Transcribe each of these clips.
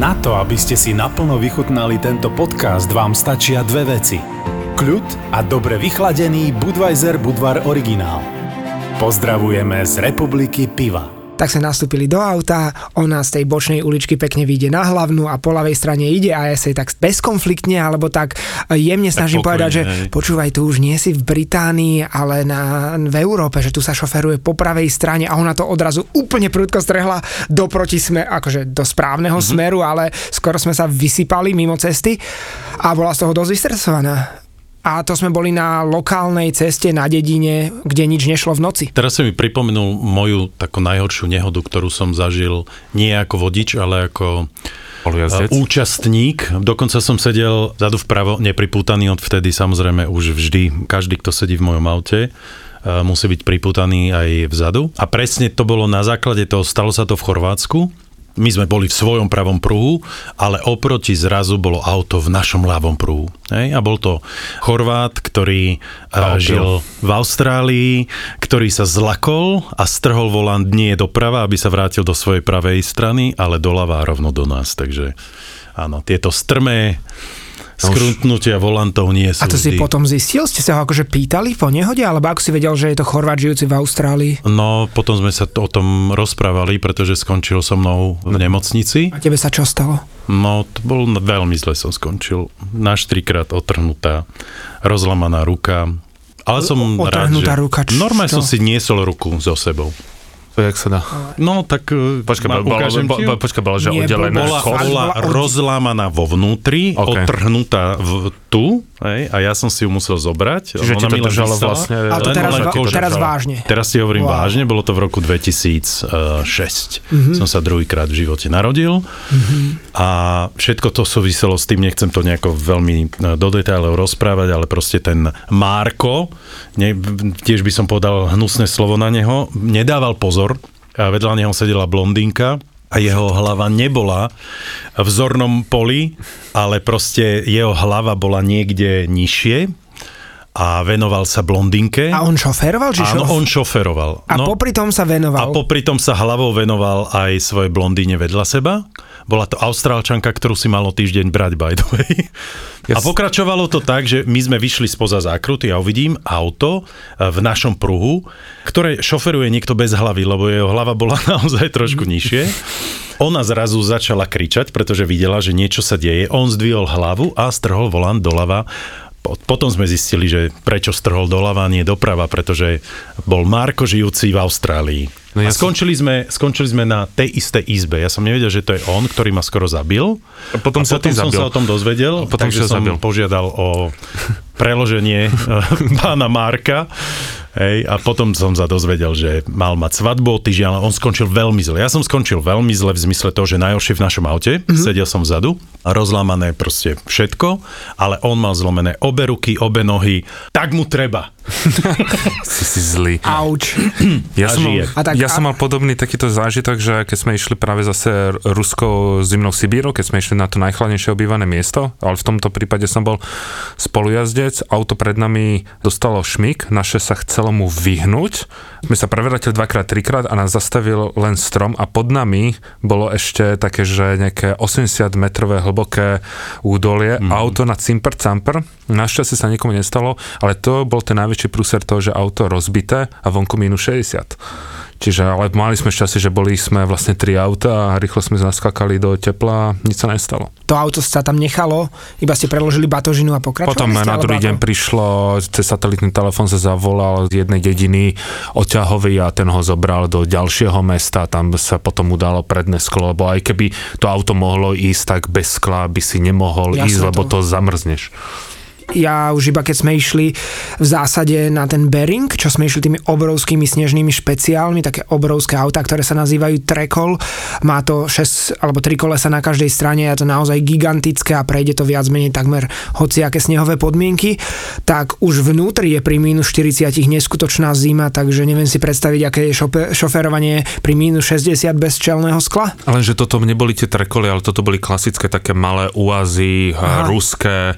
Na to, aby ste si naplno vychutnali tento podcast, vám stačia dve veci. Kľud a dobre vychladený Budweiser Budvar originál. Pozdravujeme z Republiky Piva tak sme nastúpili do auta, ona z tej bočnej uličky pekne vyjde na hlavnú a po ľavej strane ide a ja sa tak bezkonfliktne alebo tak jemne snažím pokojne, povedať, že hej. počúvaj, tu už nie si v Británii, ale na, v Európe, že tu sa šoferuje po pravej strane a ona to odrazu úplne prudko strehla do sme, akože do správneho mm-hmm. smeru, ale skoro sme sa vysypali mimo cesty a bola z toho dosť vystresovaná a to sme boli na lokálnej ceste na dedine, kde nič nešlo v noci. Teraz sa mi pripomenul moju takú najhoršiu nehodu, ktorú som zažil nie ako vodič, ale ako Poliazdec. účastník. Dokonca som sedel zadu vpravo, nepripútaný od vtedy, samozrejme už vždy, každý, kto sedí v mojom aute, musí byť pripútaný aj vzadu. A presne to bolo na základe toho, stalo sa to v Chorvátsku, my sme boli v svojom pravom pruhu, ale oproti zrazu bolo auto v našom ľavom pruhu. Hej? A bol to Chorvát, ktorý a žil v Austrálii, ktorý sa zlakol a strhol volant nie doprava, aby sa vrátil do svojej pravej strany, ale doľava rovno do nás. Takže áno, tieto strmé skrutnutia volantov nie sú A to vždy. si potom zistil? Ste sa ho akože pýtali po nehode? Alebo ako si vedel, že je to Chorvát žijúci v Austrálii? No, potom sme sa o tom rozprávali, pretože skončil so mnou v nemocnici. A tebe sa čo stalo? No, to bol veľmi zle som skončil. Náš trikrát otrhnutá, rozlamaná ruka. Ale som rád, že... ruka, čo? Normálne som si niesol ruku so sebou. To jak sa dá? No tak počka, ma, bo, počka, bola, že oddelená bola, bola rozlámaná vo vnútri, okay. otrhnutá v, tu, hej, a ja som si ju musel zobrať. Čiže ti to držalo vysala, vlastne... Ale to teraz, len va- teraz vážne. Teraz si hovorím wow. vážne, bolo to v roku 2006. Mm-hmm. Som sa druhýkrát v živote narodil mm-hmm. a všetko to súviselo s tým, nechcem to nejako veľmi e, do detailov rozprávať, ale proste ten Marko, ne, tiež by som povedal hnusné slovo na neho, nedával pozor, a vedľa neho sedela blondínka, a jeho hlava nebola v zornom poli, ale proste jeho hlava bola niekde nižšie a venoval sa blondinke. A on šoferoval? Či Áno, šof... on šoferoval. A no, popri tom sa venoval? A popri tom sa hlavou venoval aj svojej blondíne vedľa seba. Bola to austrálčanka, ktorú si malo týždeň brať, by the way. Yes. A pokračovalo to tak, že my sme vyšli spoza zákruty a uvidím auto v našom pruhu, ktoré šoferuje niekto bez hlavy, lebo jeho hlava bola naozaj trošku nižšie. Ona zrazu začala kričať, pretože videla, že niečo sa deje. On zdvihol hlavu a strhol volant doľava potom sme zistili, že prečo strhol doľava, nie doprava, pretože bol Marko žijúci v Austrálii. No ja a skončili, som... sme, skončili sme na tej istej izbe. Ja som nevedel, že to je on, ktorý ma skoro zabil. A potom, a sa potom som zabil. sa o tom dozvedel, a potom takže som zabil. požiadal o preloženie eh, pána Marka. Hej, a potom som sa dozvedel, že mal mať svadbu o týždeň, ale on skončil veľmi zle. Ja som skončil veľmi zle v zmysle toho, že najhoršie v našom aute, mm-hmm. sedel som vzadu, rozlámané proste všetko, ale on mal zlomené obe ruky, obe nohy, tak mu treba. si si zlý. Auč. Ja, som mal, a tak, ja a... som mal podobný takýto zážitok, že keď sme išli práve zase ruskou zimnou Sibírou, keď sme išli na to najchladnejšie obývané miesto, ale v tomto prípade som bol spolujazdec, auto pred nami dostalo šmik, naše sa chcelo mu vyhnúť. My sa prevrátili dvakrát, trikrát a nás zastavil len strom a pod nami bolo ešte také, že nejaké 80 metrové hlboké údolie, mm. auto na cimper camper, našťastie sa nikomu nestalo, ale to bol ten najväčší prúser toho, že auto rozbité a vonku minus 60. Čiže ale mali sme šťastie, že boli sme vlastne tri auta a rýchlo sme zaskakali do tepla a nič sa nestalo. To auto sa tam nechalo, iba ste preložili batožinu a pokračovali Potom ste, na druhý deň prišlo, cez satelitný telefón sa zavolal z jednej dediny oťahový a ten ho zobral do ďalšieho mesta, tam sa potom udalo predné sklo, lebo aj keby to auto mohlo ísť, tak bez skla by si nemohol ja ísť, lebo to zamrzneš ja už iba keď sme išli v zásade na ten Bering, čo sme išli tými obrovskými snežnými špeciálmi, také obrovské autá, ktoré sa nazývajú Trekol. Má to 6 alebo 3 kolesa na každej strane, je to naozaj gigantické a prejde to viac menej takmer hociaké snehové podmienky, tak už vnútri je pri minus 40 neskutočná zima, takže neviem si predstaviť, aké je šofe, šoferovanie pri minus 60 bez čelného skla. Ale že toto neboli tie trekoly, ale toto boli klasické také malé uazy, ruské,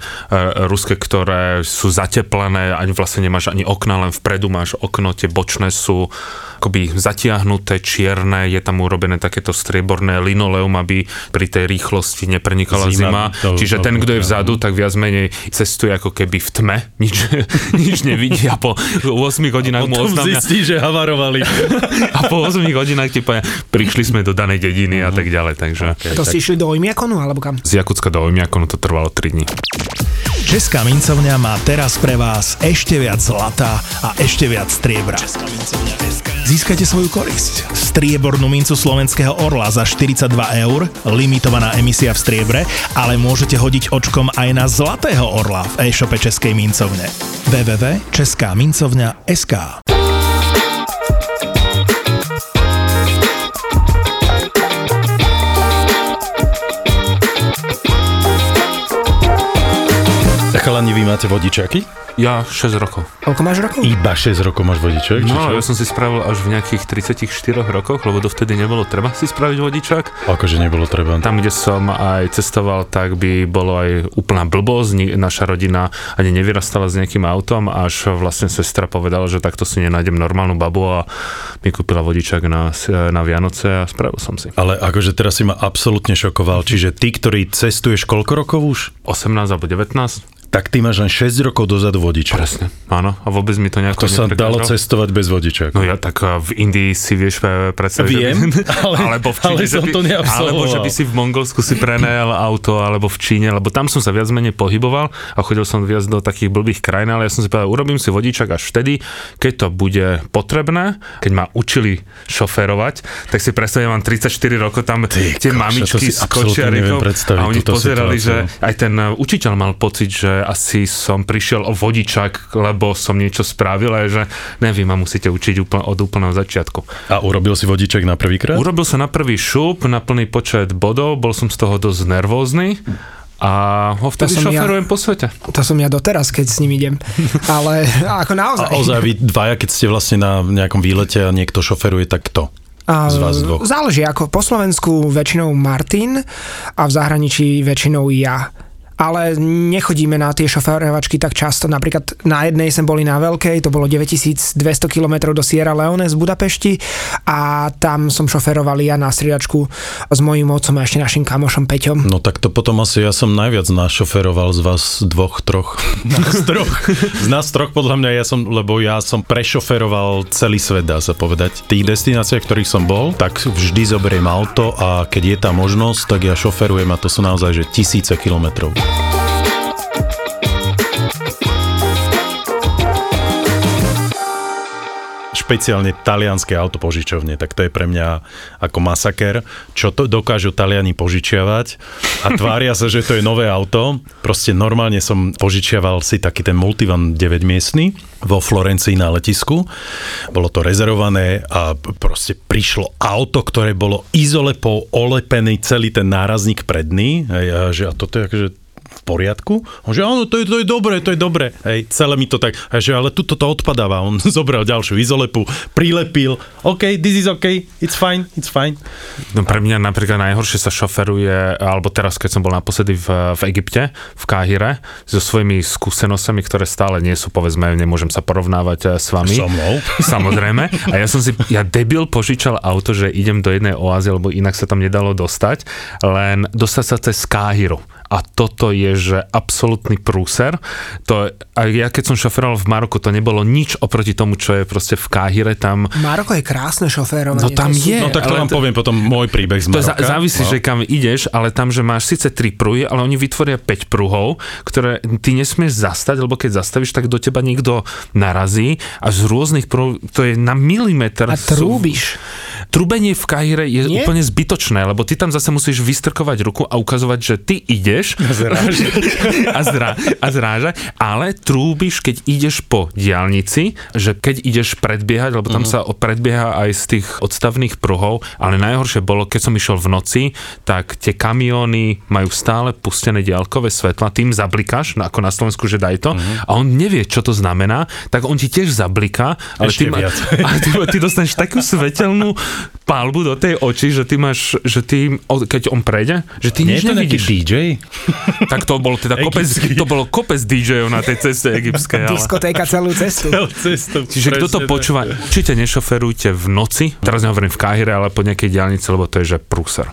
ruské ktoré sú zateplené, ani vlastne nemáš ani okna, len vpredu máš okno, tie bočné sú akoby zatiahnuté, čierne, je tam urobené takéto strieborné linoleum, aby pri tej rýchlosti neprenikala zima. zima. To, Čiže to, ten, kto je vzadu, tak viac menej cestuje ako keby v tme, nič, nič nevidí a po 8 hodinách mu oznámia... zistí, že havarovali. a po 8 hodinách ti povie, prišli sme do danej dediny a tak ďalej. Takže, okay, to tak... si išli do Ojmiakonu alebo kam? Z Jakutska do Ojmiakonu to trvalo 3 dní. Česká mincovňa má teraz pre vás ešte viac zlata a ešte viac striebra. Získate svoju korisť. Striebornú mincu slovenského orla za 42 eur, limitovaná emisia v striebre, ale môžete hodiť očkom aj na zlatého orla v e-shope Českej mincovne. www.českámincovňa.sk Chalani, vy máte vodičaky? Ja 6 rokov. Koľko máš rokov? Iba 6 rokov máš vodičak? No, ja som si spravil až v nejakých 34 rokoch, lebo dovtedy nebolo treba si spraviť vodičak. Akože nebolo treba? Tam, kde som aj cestoval, tak by bolo aj úplná blbosť. Naša rodina ani nevyrastala s nejakým autom, až vlastne sestra povedala, že takto si nenájdem normálnu babu a mi kúpila vodičak na, na Vianoce a spravil som si. Ale akože teraz si ma absolútne šokoval. Čiže ty, ktorý cestuješ koľko rokov už? 18 alebo 19 tak ty máš len 6 rokov dozadu vodiča. Presne, áno. A vôbec mi to nejako To sa dalo cestovať bez vodiča. No ja tak v Indii si vieš predstaviť. Viem, ale, alebo v Číne, ale som by, to Alebo že by si v Mongolsku si prenajal auto, alebo v Číne, lebo tam som sa viac menej pohyboval a chodil som viac do takých blbých krajín, ale ja som si povedal, urobím si vodičak až vtedy, keď to bude potrebné, keď ma učili šoférovať, tak si predstavím, mám 34 rokov tam Ty, tie mamičky s kočiarikou a oni pozerali, že aj ten učiteľ mal pocit, že asi som prišiel o vodičak, lebo som niečo spravil, ale že neviem, ma musíte učiť úplne, od úplného začiatku. A urobil si vodičak na prvýkrát? Urobil sa na prvý šup, na plný počet bodov, bol som z toho dosť nervózny a ho vtedy šoferujem ja, po svete. To som ja doteraz, keď s ním idem. Ale ako naozaj. A ozaj vy dvaja, keď ste vlastne na nejakom výlete a niekto šoferuje, tak kto? A z vás dvoch? Záleží, ako po Slovensku väčšinou Martin a v zahraničí väčšinou ja ale nechodíme na tie šoférovačky tak často. Napríklad na jednej sme boli na Veľkej, to bolo 9200 km do Sierra Leone z Budapešti a tam som šoferoval ja na striedačku s mojím otcom a ešte našim kamošom Peťom. No tak to potom asi ja som najviac našoferoval z vás dvoch, troch. Nás troch. z nás troch podľa mňa ja som, lebo ja som prešoferoval celý svet, dá sa povedať. V tých destináciách, ktorých som bol, tak vždy zoberiem auto a keď je tá možnosť, tak ja šoferujem a to sú naozaj že tisíce kilometrov. Špeciálne talianské autopožičovne, tak to je pre mňa ako masaker, čo to dokážu Taliani požičiavať a tvária sa, že to je nové auto. Proste normálne som požičiaval si taký ten multivan 9 miestny vo Florencii na letisku. Bolo to rezervované a proste prišlo auto, ktoré bolo izolepou olepený celý ten nárazník predný. A, že, a toto je akože v poriadku? On že áno, to je, to je dobré, to je dobré. Hej, celé mi to tak, a že ale tuto to odpadáva. On zobral ďalšiu izolepu, prilepil, OK, this is OK, it's fine, it's fine. No pre mňa napríklad najhoršie sa šoferuje, alebo teraz, keď som bol naposledy v, v Egypte, v Káhire, so svojimi skúsenostami, ktoré stále nie sú, povedzme, nemôžem sa porovnávať eh, s vami. So mnou. Samozrejme. A ja som si, ja debil požičal auto, že idem do jednej oázy, lebo inak sa tam nedalo dostať, len dostať sa cez Káhiru a toto je, že absolútny prúser. To, a ja keď som šoferoval v Maroku, to nebolo nič oproti tomu, čo je proste v Káhire. Tam... Maroko je krásne šoférovanie. No tam je. No tak to vám poviem potom môj príbeh z Maroka. To závisí, no. že kam ideš, ale tam, že máš síce tri pruhy, ale oni vytvoria 5 pruhov, ktoré ty nesmieš zastať, lebo keď zastavíš, tak do teba niekto narazí a z rôznych pruhov, to je na milimeter. A trúbiš. Trubenie v Káhire je Nie? úplne zbytočné, lebo ty tam zase musíš vystrkovať ruku a ukazovať, že ty ideš a, a, zrá, a zrážať, ale trúbiš, keď ideš po diálnici, že keď ideš predbiehať, lebo tam uh-huh. sa predbieha aj z tých odstavných pruhov, ale najhoršie bolo, keď som išiel v noci, tak tie kamióny majú stále pustené diálkové svetla, tým zablikáš, no ako na Slovensku, že daj to, uh-huh. a on nevie, čo to znamená, tak on ti tiež zabliká, ale ty, ma, a ty, ty dostaneš takú svetelnú palbu do tej oči, že ty máš, že ty, keď on prejde, že ty Nie nič nevidíš. DJ? Tak to bol teda kopec, to bolo kopec DJ-ov na tej ceste egyptskej. Ale... Diskotéka celú cestu. Celú cestu. Čiže kto to počúva, určite nešoferujte v noci, teraz nehovorím v Káhire, ale po nejakej diálnici, lebo to je že prúser.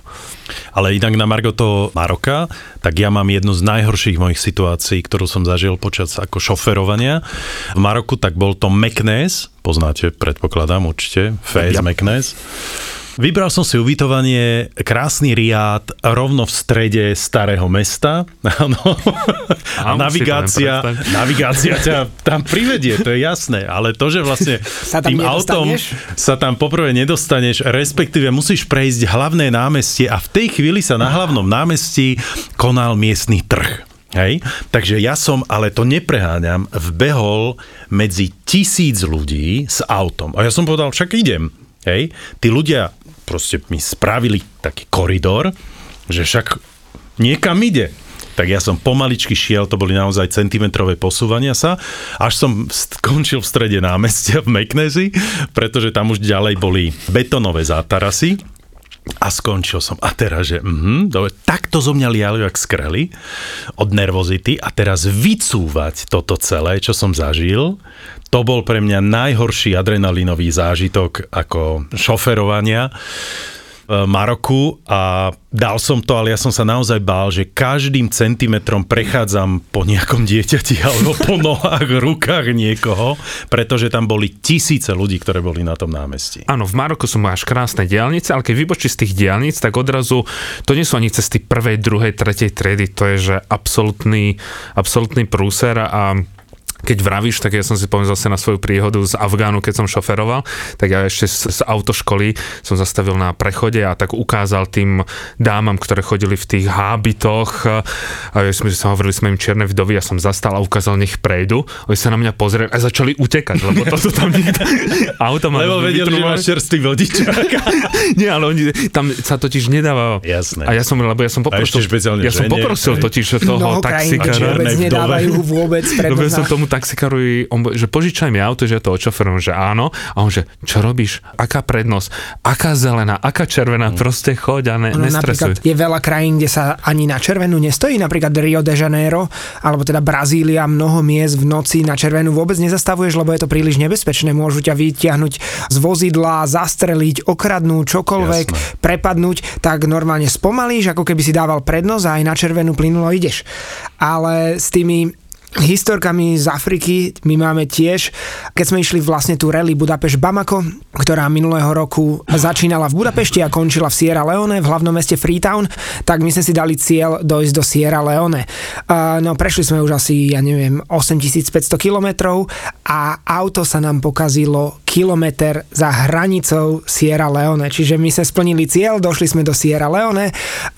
Ale inak na Margo toho Maroka, tak ja mám jednu z najhorších mojich situácií, ktorú som zažil počas ako šoferovania. V Maroku tak bol to McNess, poznáte, predpokladám určite, Fez ja. McNess. Vybral som si ubytovanie, krásny riad, rovno v strede starého mesta. Áno. A navigácia, navigácia ťa tam privedie, to je jasné. Ale to, že vlastne sa tým autom sa tam poprvé nedostaneš, respektíve musíš prejsť hlavné námestie a v tej chvíli sa na hlavnom námestí konal miestny trh. Hej? Takže ja som, ale to nepreháňam, vbehol medzi tisíc ľudí s autom. A ja som povedal, však idem. Hej? Tí ľudia proste mi spravili taký koridor, že však niekam ide. Tak ja som pomaličky šiel, to boli naozaj centimetrové posúvania sa, až som skončil v strede námestia v Meknezi, pretože tam už ďalej boli betonové zátarasy, a skončil som. A teraz, že mm, dobre, takto zo mňa liali jak skreli od nervozity a teraz vycúvať toto celé, čo som zažil, to bol pre mňa najhorší adrenalinový zážitok ako šoferovania. Maroku a dal som to, ale ja som sa naozaj bál, že každým centimetrom prechádzam po nejakom dieťati alebo po nohách, rukách niekoho, pretože tam boli tisíce ľudí, ktoré boli na tom námestí. Áno, v Maroku sú máš krásne diálnice, ale keď vybočíš z tých diálnic, tak odrazu to nie sú ani cesty prvej, druhej, tretej triedy, to je že absolútny, absolútny prúser a keď vravíš, tak ja som si povedal zase na svoju príhodu z Afgánu, keď som šoferoval, tak ja ešte z, z autoškoly som zastavil na prechode a tak ukázal tým dámam, ktoré chodili v tých hábitoch a ja sme sa hovorili sme im čierne vdovy, ja som zastal a ukázal, nech prejdu. Oni sa na mňa pozreli a začali utekať, lebo to sú tam nikto... Auto lebo vedeli, že máš čerstvý vodič. Nie, ale oni, tam sa totiž nedáva. Jasné. A ja som, lebo ja som poprosil, ja som poprosil totiž toho taxikára. nedávajú vôbec ja som tomu taxikárovi, on, že požičaj mi auto, že ja to odšoferujem, že áno. A on že, čo robíš? Aká prednosť? Aká zelená? Aká červená? Mm. Proste choď a ne, no, nestresuj. Je veľa krajín, kde sa ani na červenú nestojí, napríklad Rio de Janeiro, alebo teda Brazília, mnoho miest v noci na červenú vôbec nezastavuješ, lebo je to príliš nebezpečné. Môžu ťa vytiahnuť z vozidla, zastreliť, okradnúť, čokoľvek, Jasné. prepadnúť, tak normálne spomalíš, ako keby si dával prednosť a aj na červenú plynulo ideš. Ale s tými historkami z Afriky my máme tiež, keď sme išli vlastne tú rally Budapešť Bamako, ktorá minulého roku začínala v Budapešti a končila v Sierra Leone, v hlavnom meste Freetown, tak my sme si dali cieľ dojsť do Sierra Leone. No prešli sme už asi, ja neviem, 8500 kilometrov a auto sa nám pokazilo kilometr za hranicou Sierra Leone. Čiže my sme splnili cieľ, došli sme do Sierra Leone,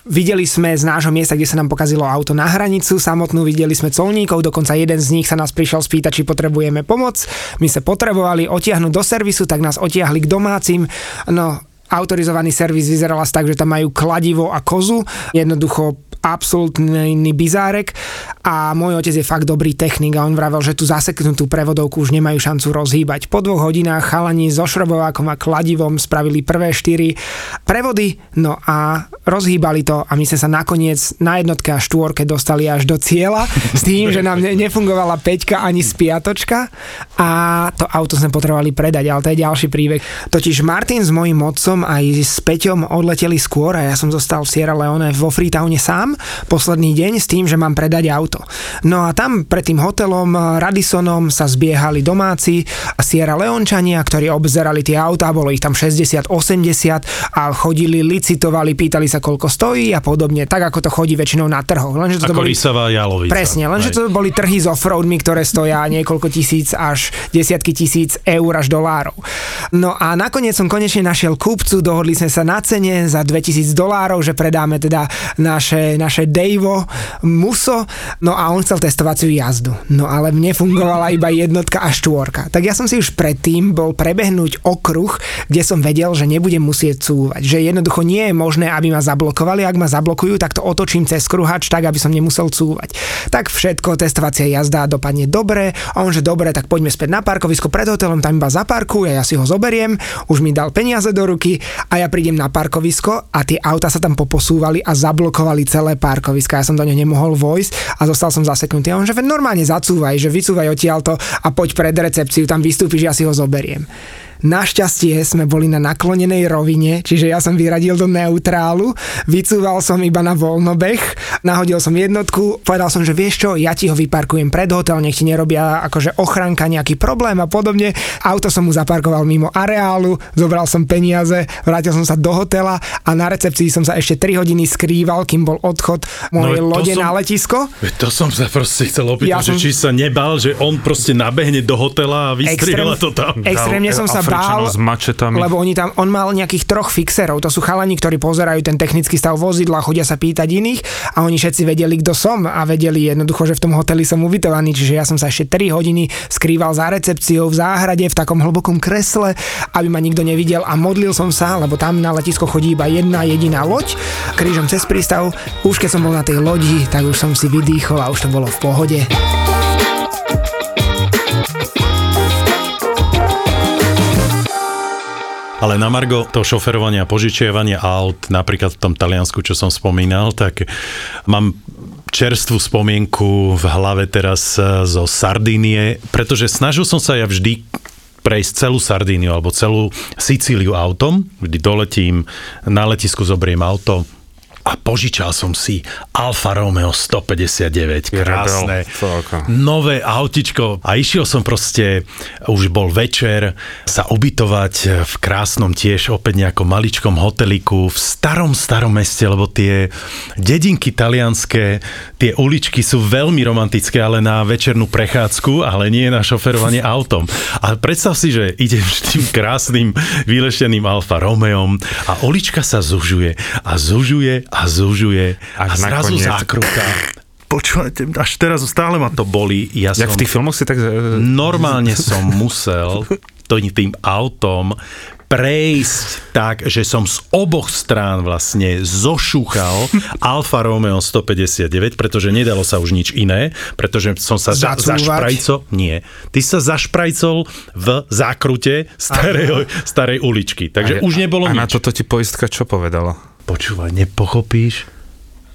videli sme z nášho miesta, kde sa nám pokazilo auto na hranicu samotnú, videli sme colníkov, dokonca dokonca jeden z nich sa nás prišiel spýtať, či potrebujeme pomoc. My sa potrebovali otiahnuť do servisu, tak nás otiahli k domácim. No, autorizovaný servis vyzeral asi tak, že tam majú kladivo a kozu. Jednoducho absolútny bizárek a môj otec je fakt dobrý technik a on vravel, že tú zaseknutú prevodovku už nemajú šancu rozhýbať. Po dvoch hodinách chalani so šrobovákom a kladivom spravili prvé štyri prevody, no a rozhýbali to a my sme sa nakoniec na jednotke a štvorke dostali až do cieľa s tým, že nám nefungovala peťka ani spiatočka a to auto sme potrebovali predať, ale to je ďalší príbeh. Totiž Martin s mojim otcom aj s Peťom odleteli skôr a ja som zostal v Sierra Leone vo Freetowne sám posledný deň s tým, že mám predať auto. No a tam pred tým hotelom Radisonom sa zbiehali domáci Sierra Leončania, ktorí obzerali tie autá, bolo ich tam 60, 80 a chodili, licitovali, pýtali sa, koľko stojí a podobne, tak ako to chodí väčšinou na trhoch. Lenže to, to boli, jalovica. Presne, lenže to boli trhy s offroadmi, ktoré stoja niekoľko tisíc až desiatky tisíc eur až dolárov. No a nakoniec som konečne našiel kúpcu, dohodli sme sa na cene za 2000 dolárov, že predáme teda naše naše Dejvo Muso No a on chcel testovaciu jazdu. No ale mne fungovala iba jednotka a štvorka. Tak ja som si už predtým bol prebehnúť okruh, kde som vedel, že nebudem musieť cúvať. Že jednoducho nie je možné, aby ma zablokovali. Ak ma zablokujú, tak to otočím cez kruhač tak, aby som nemusel cúvať. Tak všetko, testovacia jazda dopadne dobre. A on, že dobre, tak poďme späť na parkovisko pred hotelom, tam iba zaparkuj a ja si ho zoberiem. Už mi dal peniaze do ruky a ja prídem na parkovisko a tie auta sa tam poposúvali a zablokovali celé parkovisko. Ja som do neho nemohol vojsť a zostal som zaseknutý. A on, že normálne zacúvaj, že vycúvaj odtiaľto a poď pred recepciu, tam vystúpiš, ja si ho zoberiem. Našťastie sme boli na naklonenej rovine, čiže ja som vyradil do neutrálu, vycúval som iba na voľnobeh, nahodil som jednotku, povedal som, že vieš čo, ja ti ho vyparkujem pred hotel, nech ti nerobia akože ochranka nejaký problém a podobne. Auto som mu zaparkoval mimo areálu, zobral som peniaze, vrátil som sa do hotela a na recepcii som sa ešte 3 hodiny skrýval, kým bol odchod mojej no, lode som, na letisko. To som sa proste chcel opýtať, ja že som, či sa nebal, že on proste nabehne do hotela a vystrieľa to tam. Extrémne som sa bál, s mačetami. lebo oni tam, on mal nejakých troch fixerov, to sú chalani, ktorí pozerajú ten technický stav vozidla, chodia sa pýtať iných a oni všetci vedeli, kto som a vedeli jednoducho, že v tom hoteli som ubytovaný, čiže ja som sa ešte 3 hodiny skrýval za recepciou v záhrade v takom hlbokom kresle, aby ma nikto nevidel a modlil som sa, lebo tam na letisko chodí iba jedna jediná loď, krížom cez prístav. Už keď som bol na tej lodi, tak už som si vydýchol a už to bolo v pohode. Ale na Margo to šoferovanie a požičiavanie aut, napríklad v tom Taliansku, čo som spomínal, tak mám čerstvú spomienku v hlave teraz e, zo Sardínie, pretože snažil som sa ja vždy prejsť celú Sardíniu alebo celú Sicíliu autom. Vždy doletím, na letisku zobriem auto, a požičal som si Alfa Romeo 159, krásne, nové autičko. A išiel som proste, už bol večer, sa ubytovať v krásnom tiež opäť nejakom maličkom hoteliku v starom, starom meste, lebo tie dedinky talianské, tie uličky sú veľmi romantické, ale na večernú prechádzku, ale nie na šoferovanie autom. A predstav si, že idem tým krásnym vylešeným Alfa Romeom a ulička sa zužuje a zužuje a zužuje a, a zrazu nakoniec... zákruta. Počúvajte, až teraz stále ma to boli. Ja Jak som, v tých filmoch si tak... Normálne som musel tým autom prejsť tak, že som z oboch strán vlastne zošúchal Alfa Romeo 159, pretože nedalo sa už nič iné, pretože som sa za, zašprajcol, nie, ty sa zašprajcol v zákrute starej, starej uličky, takže a, už nebolo a nič. A na toto ti poistka čo povedala? Počúvaj, nepochopíš,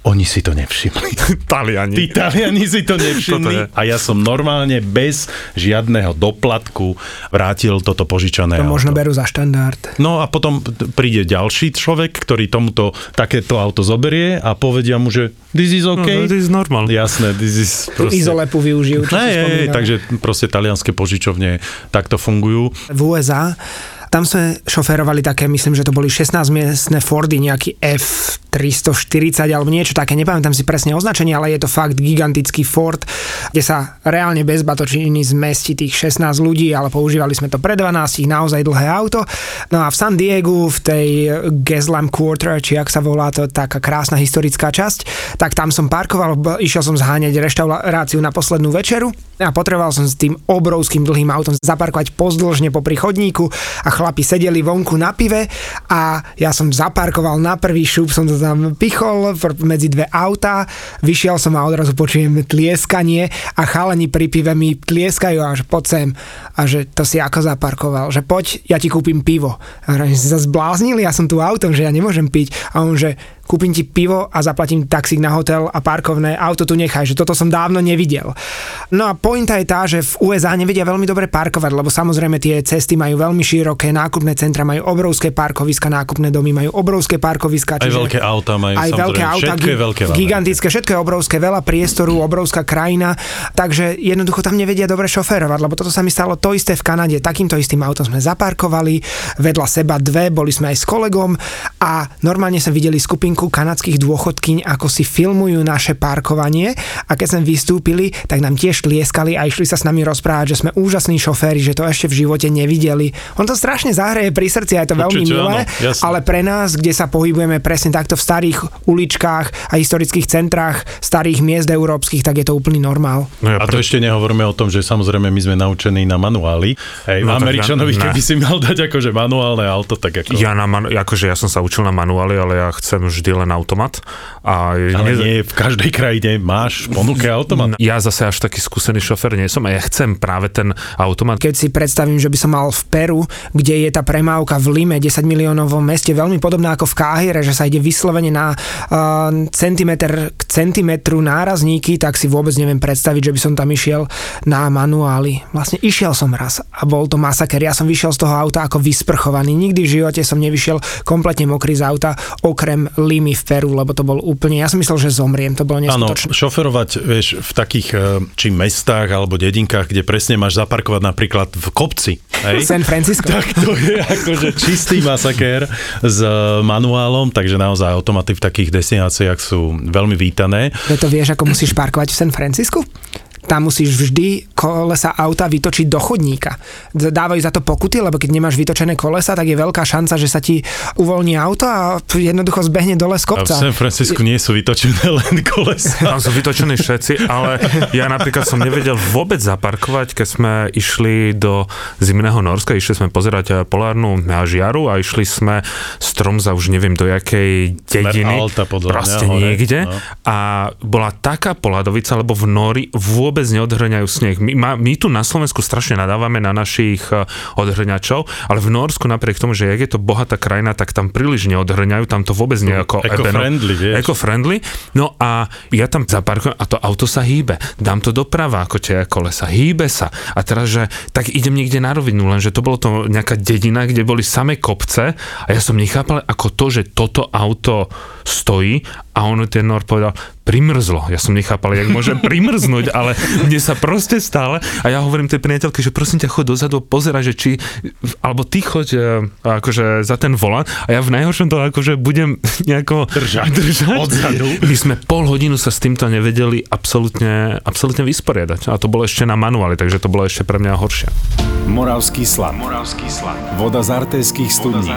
oni si to nevšimli. Taliani. Tí Taliani si to nevšimli a ja som normálne bez žiadneho doplatku vrátil toto požičané To auto. možno berú za štandard. No a potom príde ďalší človek, ktorý tomuto takéto auto zoberie a povedia mu, že this is OK. No, this is normal. Jasné, this is proste... Izolepu využijú, čo hey, takže proste talianské požičovne takto fungujú. V USA tam sme šoférovali také, myslím, že to boli 16 miestne Fordy, nejaký F340 alebo niečo také, nepamätám si presne označenie, ale je to fakt gigantický Ford, kde sa reálne bez batočiny zmestí tých 16 ľudí, ale používali sme to pre 12, naozaj dlhé auto. No a v San Diego, v tej Gaslam Quarter, či ak sa volá to taká krásna historická časť, tak tam som parkoval, išiel som zháňať reštauráciu na poslednú večeru a potreboval som s tým obrovským dlhým autom zaparkovať pozdĺžne po chodníku a chlapi sedeli vonku na pive a ja som zaparkoval na prvý šup, som to tam pichol medzi dve autá, vyšiel som a odrazu počujem tlieskanie a chalani pri pive mi tlieskajú a že poď sem a že to si ako zaparkoval, že poď, ja ti kúpim pivo. A že sa zbláznili, ja som tu autom, že ja nemôžem piť. A on, že kúpim ti pivo a zaplatím taxík na hotel a parkovné, auto tu nechaj, že toto som dávno nevidel. No a pointa je tá, že v USA nevedia veľmi dobre parkovať, lebo samozrejme tie cesty majú veľmi široké, nákupné centra majú obrovské parkoviska, nákupné domy majú obrovské parkoviska. Aj veľké auta majú, aj veľké auta, všetko je veľké. Gigantické, všetko je obrovské, veľa priestoru, obrovská krajina, takže jednoducho tam nevedia dobre šoférovať, lebo toto sa mi stalo to isté v Kanade. Takýmto istým autom sme zaparkovali, vedľa seba dve, boli sme aj s kolegom a normálne sme videli skupinku scénku kanadských dôchodkyň, ako si filmujú naše parkovanie a keď sme vystúpili, tak nám tiež tlieskali a išli sa s nami rozprávať, že sme úžasní šoféri, že to ešte v živote nevideli. On to strašne zahreje pri srdci a je to veľmi Určite, milé, áno, ale pre nás, kde sa pohybujeme presne takto v starých uličkách a historických centrách starých miest európskych, tak je to úplný normál. No ja, a to pre... ešte nehovoríme o tom, že samozrejme my sme naučení na manuály. Hej, no, Američanovi, ja, keby si mal dať akože manuálne auto, tak ako... Ja, na manu... akože ja som sa učil na manuály, ale ja chcem vždy len automat. A ale nie, nie v každej krajine máš ponuke automat. Ja zase až taký skúsený šofer nie som a ja chcem práve ten automat. Keď si predstavím, že by som mal v Peru, kde je tá premávka v Lime, 10 miliónovom meste, veľmi podobná ako v Káhire, že sa ide vyslovene na uh, centimetr k centimetru nárazníky, tak si vôbec neviem predstaviť, že by som tam išiel na manuály. Vlastne išiel som raz a bol to masaker. Ja som vyšiel z toho auta ako vysprchovaný. Nikdy v živote som nevyšiel kompletne mokrý z auta, okrem Limy v Peru, lebo to bol úplne, ja som myslel, že zomriem, to bolo neskutočné. Áno, šoferovať, vieš, v takých eh, či mestách alebo dedinkách, kde presne máš zaparkovať napríklad v kopci. Hej? San Francisco. Tak to je akože čistý masakér s manuálom, takže naozaj automaty v takých destináciách sú veľmi vítané. To vieš, ako musíš parkovať v San Francisku? Tam musíš vždy kolesa auta vytočiť do chodníka. Dávajú za to pokuty, lebo keď nemáš vytočené kolesa, tak je veľká šanca, že sa ti uvoľní auto a jednoducho zbehne dole z kopca. A v San Francisco nie sú vytočené len kolesa. Tam sú vytočené všetci, ale ja napríklad som nevedel vôbec zaparkovať, keď sme išli do zimného Norska, išli sme pozerať polárnu žiaru a išli sme strom za už neviem do jakej dediny. Alta, podľa proste mňa, niekde. No. A bola taká poladovica, lebo v Nori vôbec vôbec neodhrňajú sneh. My, my tu na Slovensku strašne nadávame na našich e, odhrňačov, ale v Norsku napriek tomu, že jak je to bohatá krajina, tak tam príliš neodhrňajú, tam to vôbec nie ako Eco-friendly, vieš. Eco-friendly. No a ja tam zaparkujem a to auto sa hýbe. Dám to doprava ako tie kolesa. Hýbe sa. A teraz, že tak idem niekde na rovinu, lenže to bolo to nejaká dedina, kde boli samé kopce a ja som nechápal ako to, že toto auto stojí a on ten Nor povedal, primrzlo. Ja som nechápal, jak môže primrznúť, ale mne sa proste stále, a ja hovorím tej priateľke, že prosím ťa, chod dozadu, pozeraj, že či, alebo ty choď e, akože za ten volant a ja v najhoršom to akože budem nejako držať, držať. odzadu. My sme pol hodinu sa s týmto nevedeli absolútne, absolútne vysporiadať. A to bolo ešte na manuáli, takže to bolo ešte pre mňa horšie. Moravský slad. Moravský slad. Voda z artejských studní.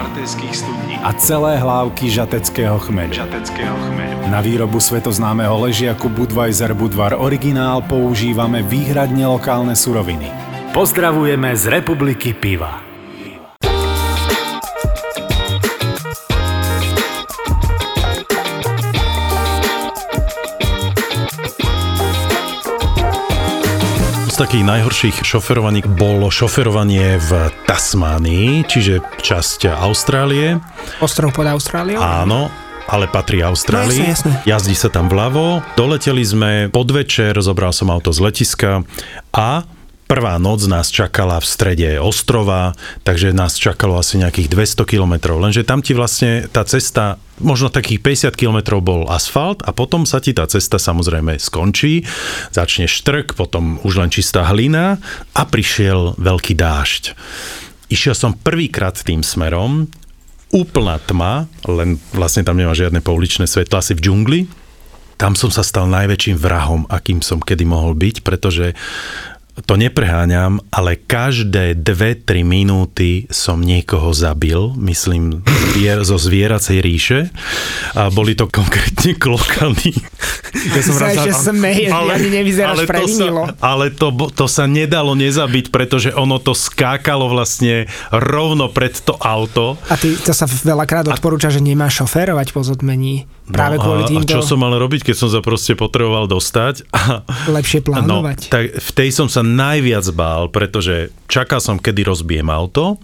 studní. A celé hlávky žateckého chmeľu. Žateckého chmeľu. Na výrobu svetoznámeho ležiaku Budweiser Budvar Originál používame výhradne lokálne suroviny. Pozdravujeme z Republiky Piva. takých najhorších šoferovaní bolo šoferovanie v Tasmánii, čiže časť Austrálie. Ostrov pod Austráliou? Áno, ale patrí Austrálii. No, jasne, jasne. Jazdí sa tam vľavo. Doleteli sme podvečer, zobral som auto z letiska a Prvá noc nás čakala v strede ostrova, takže nás čakalo asi nejakých 200 kilometrov. Lenže tam ti vlastne tá cesta, možno takých 50 kilometrov bol asfalt a potom sa ti tá cesta samozrejme skončí, začne štrk, potom už len čistá hlina a prišiel veľký dážď. Išiel som prvýkrát tým smerom, úplná tma, len vlastne tam nemá žiadne pouličné svetlo, asi v džungli. Tam som sa stal najväčším vrahom, akým som kedy mohol byť, pretože to nepreháňam, ale každé 2-3 minúty som niekoho zabil, myslím zvier, zo zvieracej ríše. A boli to konkrétne klokany. Ja som že smeješ, ale, ani nevyzeráš ale to, sa, ale to, to sa nedalo nezabiť, pretože ono to skákalo vlastne rovno pred to auto. A ty, to sa veľakrát odporúča, že nemáš šoférovať po zotmení. Práve no, kvôli týmto... A čo som mal robiť, keď som sa proste potreboval dostať? A, Lepšie plánovať. No, tak v tej som sa najviac bál, pretože čakal som, kedy rozbijem auto,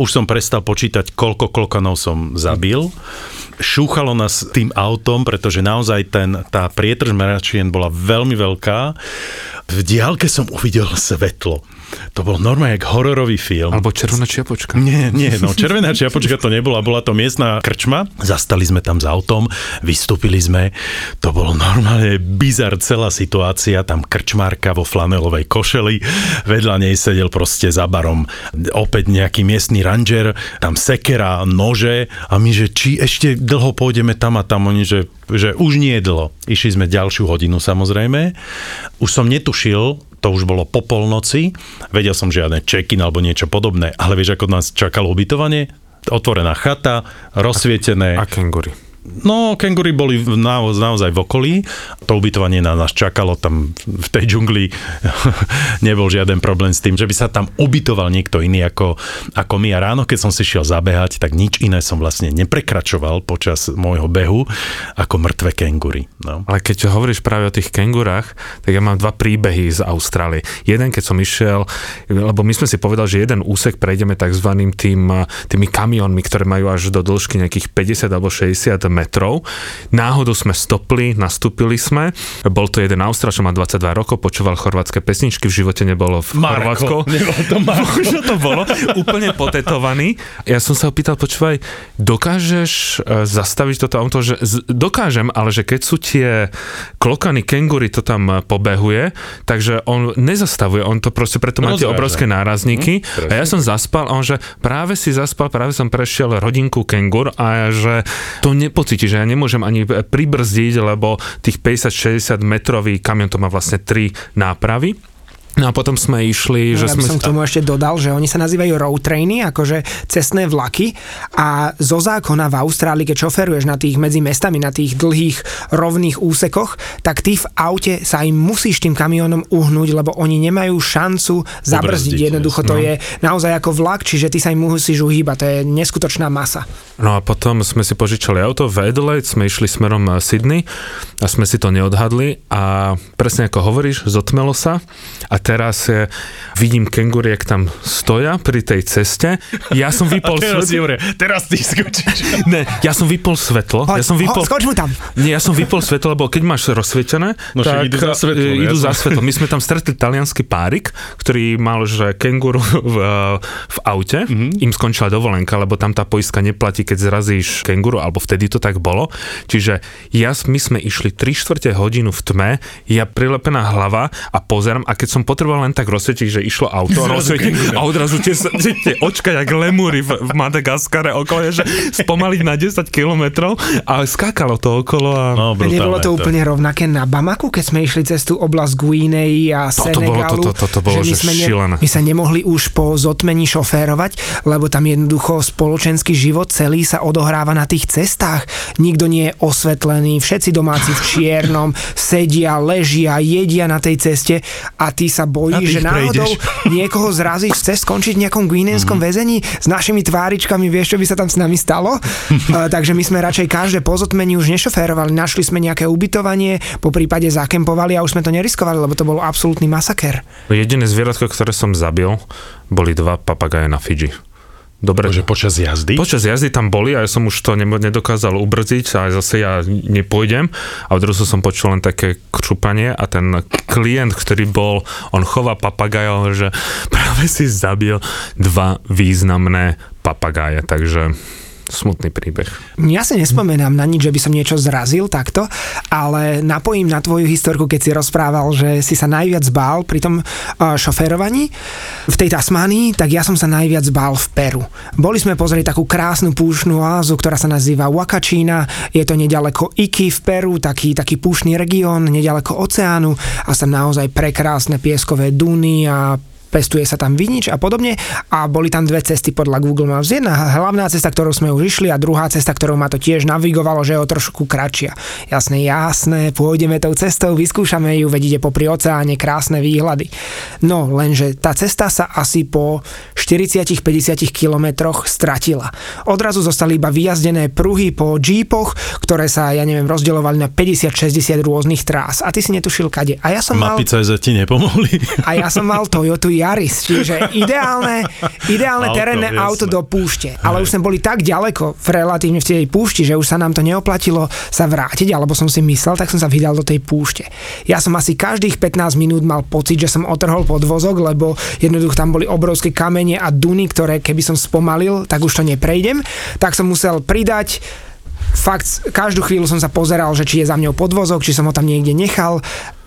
už som prestal počítať, koľko klokanov som zabil. Šúchalo nás tým autom, pretože naozaj ten, tá prietrž meračien bola veľmi veľká. V diálke som uvidel svetlo to bol normálne jak hororový film. Alebo Červená čiapočka. Nie, nie, no Červená čiapočka to nebola, bola to miestna krčma. Zastali sme tam s autom, vystúpili sme. To bolo normálne bizar celá situácia. Tam krčmárka vo flanelovej košeli, vedľa nej sedel proste za barom opäť nejaký miestny ranger, tam sekera, nože a my, že či ešte dlho pôjdeme tam a tam, oni, že, že už nie je dlho. Išli sme ďalšiu hodinu samozrejme. Už som netušil, to už bolo po polnoci, vedel som žiadne check-in alebo niečo podobné, ale vieš, ako nás čakalo ubytovanie? Otvorená chata, rozsvietené. A kengury. No, kengury boli naozaj, naozaj v okolí. To ubytovanie na nás čakalo tam v tej džungli. Nebol žiaden problém s tým, že by sa tam ubytoval niekto iný ako, ako my. A ráno, keď som si šiel zabehať, tak nič iné som vlastne neprekračoval počas môjho behu ako mŕtve kengury. No. Ale keď hovoríš práve o tých kengurách, tak ja mám dva príbehy z Austrálie. Jeden, keď som išiel, lebo my sme si povedali, že jeden úsek prejdeme tzv. Tým, tými kamionmi, ktoré majú až do dĺžky nejakých 50 alebo 60 metrov. Náhodou sme stopli, nastúpili sme. Bol to jeden Austral, čo má 22 rokov, počúval chorvátske pesničky, v živote nebolo v Chorvátsku. to Možno to bolo. Úplne potetovaný. Ja som sa opýtal, počúvaj, dokážeš e, zastaviť toto auto? Že dokážem, ale že keď sú tie klokany kengury, to tam e, pobehuje, takže on nezastavuje, on to proste, preto má tie obrovské nárazníky. Hm, a ja som zaspal, a on že práve si zaspal, práve som prešiel rodinku kengur a že to nepo nepocíti, že ja nemôžem ani pribrzdiť, lebo tých 50-60 metrový kamion to má vlastne tri nápravy No a potom sme išli, no, že ja sme... som k tomu ešte dodal, že oni sa nazývajú road trainy, akože cestné vlaky a zo zákona v Austrálii, keď šoferuješ na tých medzi mestami, na tých dlhých rovných úsekoch, tak ty v aute sa im musíš tým kamionom uhnúť, lebo oni nemajú šancu zabrzdiť. Jednoducho to no. je naozaj ako vlak, čiže ty sa im musíš uhýbať, to je neskutočná masa. No a potom sme si požičali auto v Adelaide, sme išli smerom eh, Sydney a sme si to neodhadli a presne ako hovoríš, zotmelo sa a teraz je, vidím kengury, jak tam stoja pri tej ceste. Ja som vypol teraz, svetlo. teraz ty skočíš. ne, ja som vypol svetlo. Hoď, ja som vypol... Ho, skoč mu tam. Nie, ja som vypol svetlo, lebo keď máš rozsvietené, no, tak idú za svetlo. E, idú za svetlo. My sme tam stretli talianský párik, ktorý mal, že kenguru v, v aute. Mm-hmm. Im skončila dovolenka, lebo tam tá poistka neplatí, keď zrazíš kenguru, alebo vtedy to tak bolo. Čiže ja, my sme išli 3 čtvrte hodinu v tme, ja prilepená hlava a pozerám a keď som potreboval len tak rozsvietiť, že išlo auto rozsvietiť a odrazu tie, tie očka jak lemúry v, v Madagaskare okolo, že spomaliť na 10 kilometrov a skákalo to okolo. A... No, Nebolo to, to úplne rovnaké na Bamaku, keď sme išli cez tú oblasť Guinei a to, Senegalu, to, to, to, to bolo, že, my, sme ne, my sa nemohli už po zotmení šoférovať, lebo tam jednoducho spoločenský život celý sa odohráva na tých cestách. Nikto nie je osvetlený, všetci domáci v čiernom sedia, ležia, jedia na tej ceste a ty sa bojíš, že náhodou prejdeš. niekoho zrazíš, chceš skončiť v nejakom guinenskom mm. väzení s našimi tváričkami, vieš, čo by sa tam s nami stalo? uh, takže my sme radšej každé pozotmenie už nešoférovali, našli sme nejaké ubytovanie, po prípade zakempovali a už sme to neriskovali, lebo to bol absolútny masaker. Jediné zvieratko, ktoré som zabil, boli dva papagaje na Fidži. Dobre. Že počas jazdy? Počas jazdy tam boli a ja som už to nedokázal ubrziť a zase ja nepôjdem a odrazu som počul len také křupanie a ten klient, ktorý bol, on chová papagaja, že práve si zabil dva významné papagáje, takže smutný príbeh. Ja si nespomenám na nič, že by som niečo zrazil takto, ale napojím na tvoju historku, keď si rozprával, že si sa najviac bál pri tom šoférovaní v tej Tasmánii, tak ja som sa najviac bál v Peru. Boli sme pozrieť takú krásnu púšnu oázu, ktorá sa nazýva Wakachina. Je to nedaleko Iki v Peru, taký, taký púšny región, nedaleko oceánu a sa naozaj prekrásne pieskové duny a pestuje sa tam vinič a podobne a boli tam dve cesty podľa Google Maps. Jedna hlavná cesta, ktorou sme už išli a druhá cesta, ktorou ma to tiež navigovalo, že je o trošku kratšia. Jasné, jasné, pôjdeme tou cestou, vyskúšame ju, vedíte popri oceáne, krásne výhľady. No, lenže tá cesta sa asi po 40-50 kilometroch stratila. Odrazu zostali iba vyjazdené pruhy po jeepoch, ktoré sa, ja neviem, rozdeľovali na 50-60 rôznych trás. A ty si netušil kade. A ja som Mapy mal... Ti nepomohli. A ja som mal Toyota Yaris, čiže ideálne, ideálne auto, terénne jasné. auto do púšte. Ale Hej. už sme boli tak ďaleko v relatívne v tej púšti, že už sa nám to neoplatilo sa vrátiť, alebo som si myslel, tak som sa vydal do tej púšte. Ja som asi každých 15 minút mal pocit, že som otrhol podvozok, lebo jednoducho tam boli obrovské kamene a duny, ktoré keby som spomalil, tak už to neprejdem. Tak som musel pridať fakt každú chvíľu som sa pozeral, že či je za mňou podvozok, či som ho tam niekde nechal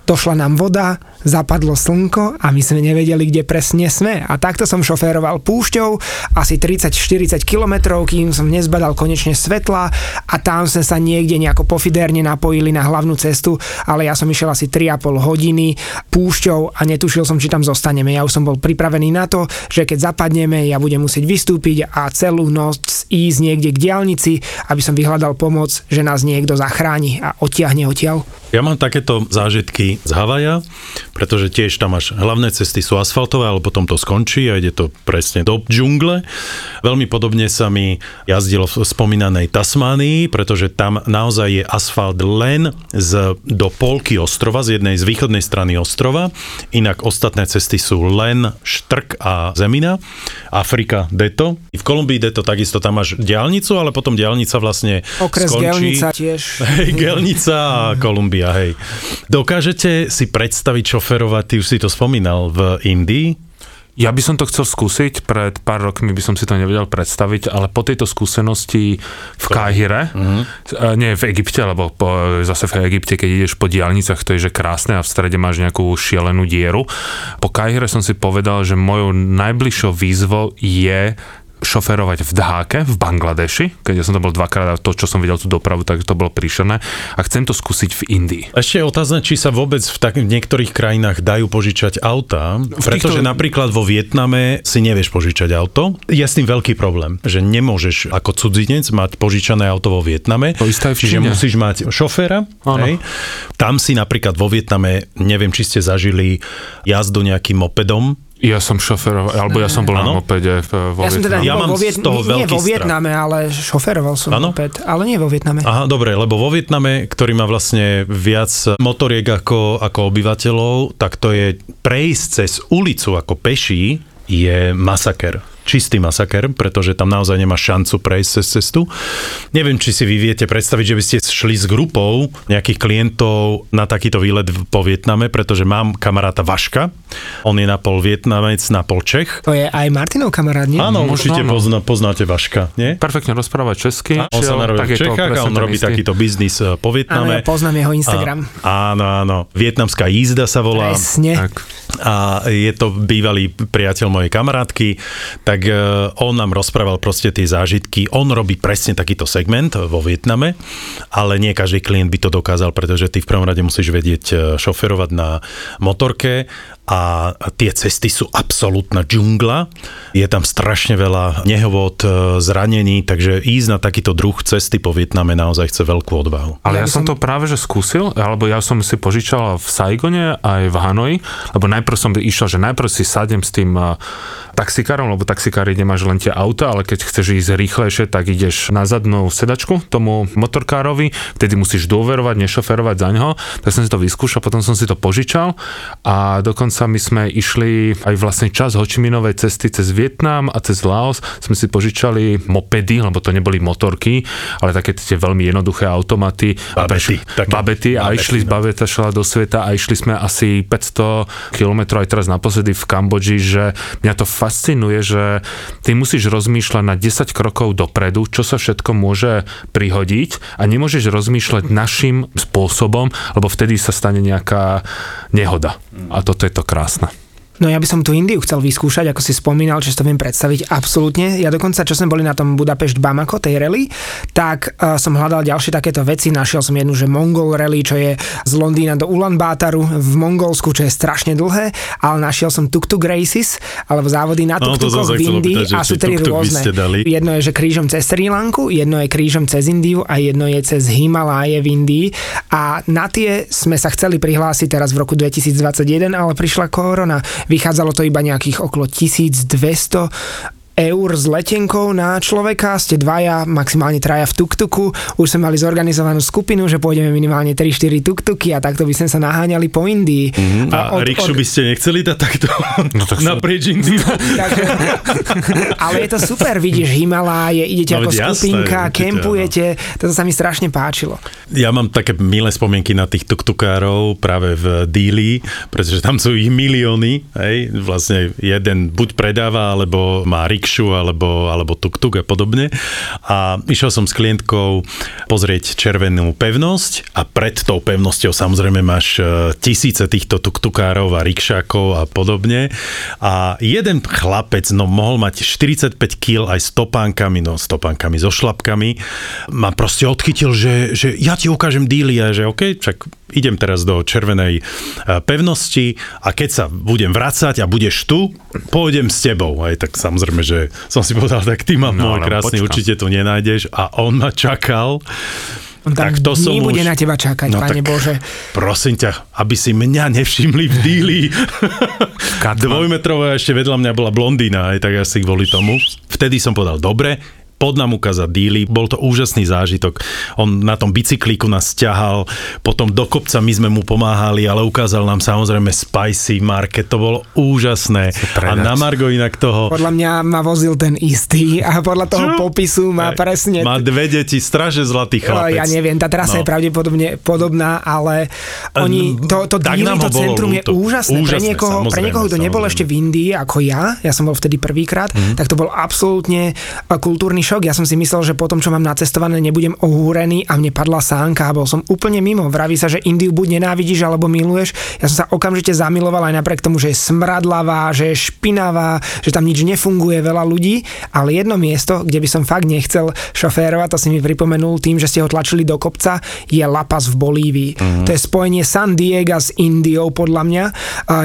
došla nám voda, zapadlo slnko a my sme nevedeli, kde presne sme. A takto som šoféroval púšťou asi 30-40 kilometrov, kým som nezbadal konečne svetla a tam sme sa niekde nejako pofidérne napojili na hlavnú cestu, ale ja som išiel asi 3,5 hodiny púšťou a netušil som, či tam zostaneme. Ja už som bol pripravený na to, že keď zapadneme, ja budem musieť vystúpiť a celú noc ísť niekde k diálnici, aby som vyhľadal pomoc, že nás niekto zachráni a odtiahne odtiaľ. Ja mám takéto zážitky z Havaja, pretože tiež tam máš hlavné cesty sú asfaltové, ale potom to skončí a ide to presne do džungle. Veľmi podobne sa mi jazdilo v spomínanej Tasmánii, pretože tam naozaj je asfalt len z, do polky ostrova, z jednej z východnej strany ostrova, inak ostatné cesty sú len štrk a zemina. Afrika deto. V Kolumbii deto takisto tam máš diálnicu, ale potom diálnica vlastne Okres skončí. Gelnica tiež. Hej, Gelnica a Kolumbia hej. Dokážete si predstaviť šoferovať, ty už si to spomínal, v Indii? Ja by som to chcel skúsiť, pred pár rokmi by som si to nevedel predstaviť, ale po tejto skúsenosti v Káhire, uh-huh. nie v Egypte, lebo po, zase v Egypte, keď ideš po diálnicach, to je že krásne a v strede máš nejakú šialenú dieru. Po Káhire som si povedal, že mojou najbližšou výzvou je šoferovať v Dháke, v Bangladeši, keď ja som to bol dvakrát a to, čo som videl tú dopravu, tak to bolo príšerné a chcem to skúsiť v Indii. Ešte je otázne, či sa vôbec v, tak, v niektorých krajinách dajú požičať auta, v pretože týchto... napríklad vo Vietname si nevieš požičať auto. Je s tým veľký problém, že nemôžeš ako cudzinec mať požičané auto vo Vietname, to isté v čiže musíš mať šoféra. Hej. Tam si napríklad vo Vietname, neviem, či ste zažili jazdu nejakým mopedom, ja som šoferoval, alebo ja som bol ano? na mopede vo Ja som teda ja mám vo Viet- z toho nie, nie vo Vietname, ale šoferoval som ano? moped, ale nie vo Vietname. Aha, dobre, lebo vo Vietname, ktorý má vlastne viac motoriek ako, ako obyvateľov, tak to je prejsť cez ulicu ako peší je masaker čistý masaker, pretože tam naozaj nemá šancu prejsť cez cestu. Neviem, či si vy viete predstaviť, že by ste šli s grupou nejakých klientov na takýto výlet po Vietname, pretože mám kamaráta Vaška. On je na pol Vietnamec, na pol Čech. To je aj Martinov kamarát, nie? Áno, určite pozna, poznáte Vaška, nie? Perfektne rozpráva česky. A on sa narodil v Čechách a on robí takýto biznis eh, po Vietname. Áno, ja poznám jeho Instagram. A, áno, áno. Vietnamská jízda sa volá. Presne. Tak. A je to bývalý priateľ mojej kamarátky, tak tak e, on nám rozprával proste tie zážitky. On robí presne takýto segment vo Vietname, ale nie každý klient by to dokázal, pretože ty v prvom rade musíš vedieť e, šoferovať na motorke a tie cesty sú absolútna džungla. Je tam strašne veľa nehovod, e, zranení, takže ísť na takýto druh cesty po Vietname naozaj chce veľkú odvahu. Ale ja, ja som to práve že skúsil, alebo ja som si požičal v Saigone aj v Hanoji, lebo najprv som išiel, že najprv si sadem s tým e, taxikárom, lebo taxikári nemáš len tie auta, ale keď chceš ísť rýchlejšie, tak ideš na zadnú sedačku tomu motorkárovi, vtedy musíš dôverovať, nešoferovať za ňoho. Tak som si to vyskúšal, potom som si to požičal a dokonca dokonca my sme išli aj vlastne čas Hočiminovej cesty cez Vietnam a cez Laos, sme si požičali mopedy, lebo to neboli motorky, ale také tie veľmi jednoduché automaty. Babety. A, babety a babety, išli z no. babeta šla do sveta a išli sme asi 500 km aj teraz naposledy v Kambodži, že mňa to fascinuje, že ty musíš rozmýšľať na 10 krokov dopredu, čo sa všetko môže prihodiť a nemôžeš rozmýšľať našim spôsobom, lebo vtedy sa stane nejaká nehoda. A toto je to krásne. No ja by som tú Indiu chcel vyskúšať, ako si spomínal, či si to viem predstaviť, absolútne. Ja dokonca, čo sme boli na tom Budapešť Bamako, tej rally, tak uh, som hľadal ďalšie takéto veci. Našiel som jednu, že Mongol rally, čo je z Londýna do Ulaanbátaru v Mongolsku, čo je strašne dlhé, ale našiel som Tuk-Tuk Races, alebo závody na no, tuk-tukoch v Indii a sú tri rôzne. Jedno je, že krížom cez Sri Lanku, jedno je krížom cez Indiu a jedno je cez Himaláje v Indii. A na tie sme sa chceli prihlásiť teraz v roku 2021, ale prišla korona Vychádzalo to iba nejakých okolo 1200 eur s letenkou na človeka, ste dvaja, maximálne traja v tuktuku, už sme mali zorganizovanú skupinu, že pôjdeme minimálne 3-4 tuktuky a takto by sme sa naháňali po Indii. Mm-hmm. A, a od, rikšu od... by ste nechceli dať takto no, tak naprieč Indiu? ale je to super, vidíš Himaláje, idete no, ako jasné, skupinka, určite, kempujete, toto sa mi strašne páčilo. Ja mám také milé spomienky na tých tuktukárov práve v Díli, pretože tam sú ich milióny, hej, vlastne jeden buď predáva, alebo má rikšu, alebo, alebo tuk-tuk a podobne. A išiel som s klientkou pozrieť červenú pevnosť a pred tou pevnosťou samozrejme máš e, tisíce týchto tuktukárov a rikšákov a podobne. A jeden chlapec, no mohol mať 45 kg aj s topánkami, no s topánkami, so šlapkami, ma proste odchytil, že, že ja ti ukážem díly a že OK, však idem teraz do červenej e, pevnosti a keď sa budem vracať a budeš tu, pôjdem s tebou. Aj tak samozrejme, že som si povedal, tak ty ma no, môj krásny, počkam. určite tu nenájdeš a on ma čakal. On tak to som bude už... na teba čakať, no, Pane Bože. Prosím ťa, aby si mňa nevšimli v díli. Dvojmetrová ešte vedľa mňa bola blondína, aj tak asi kvôli tomu. Vtedy som povedal, dobre, pod nám ukázať díly, bol to úžasný zážitok. On na tom bicyklíku nás ťahal, potom do kopca my sme mu pomáhali, ale ukázal nám samozrejme Spicy Market, to bolo úžasné. A na Margo inak toho... Podľa mňa ma vozil ten istý a podľa toho Čo? popisu má Aj, presne... Má dve deti, straže zlatý chlapec. Ja neviem, tá trasa no. je pravdepodobne podobná, ale oni, to, to díly, to centrum je úžasné. úžasné. Pre niekoho, pre niekoho, kto nebol ešte v Indii, ako ja, ja som bol vtedy prvýkrát, mm. tak to bol absolútne kultúrny šok. Ja som si myslel, že potom, čo mám nacestované, nebudem ohúrený a mne padla sánka a bol som úplne mimo. Vraví sa, že Indiu buď nenávidíš alebo miluješ. Ja som sa okamžite zamiloval aj napriek tomu, že je smradlavá, že je špinavá, že tam nič nefunguje veľa ľudí, ale jedno miesto, kde by som fakt nechcel šoférovať, to si mi pripomenul tým, že ste ho tlačili do kopca, je La Paz v Bolívii. Mm-hmm. To je spojenie San Diego s Indiou podľa mňa.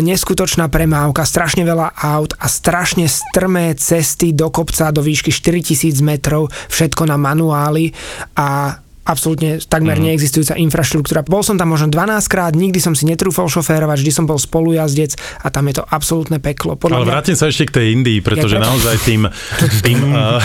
Neskutočná premávka, strašne veľa aut a strašne strmé cesty do kopca do výšky 4000 metrov, všetko na manuáli a absolútne takmer mm. neexistujúca infraštruktúra. Bol som tam možno 12 krát, nikdy som si netrúfal šoférovať, vždy som bol spolujazdec a tam je to absolútne peklo. Podľa Ale mňa... vrátim sa ešte k tej Indii, pretože ja, naozaj tým, tým uh,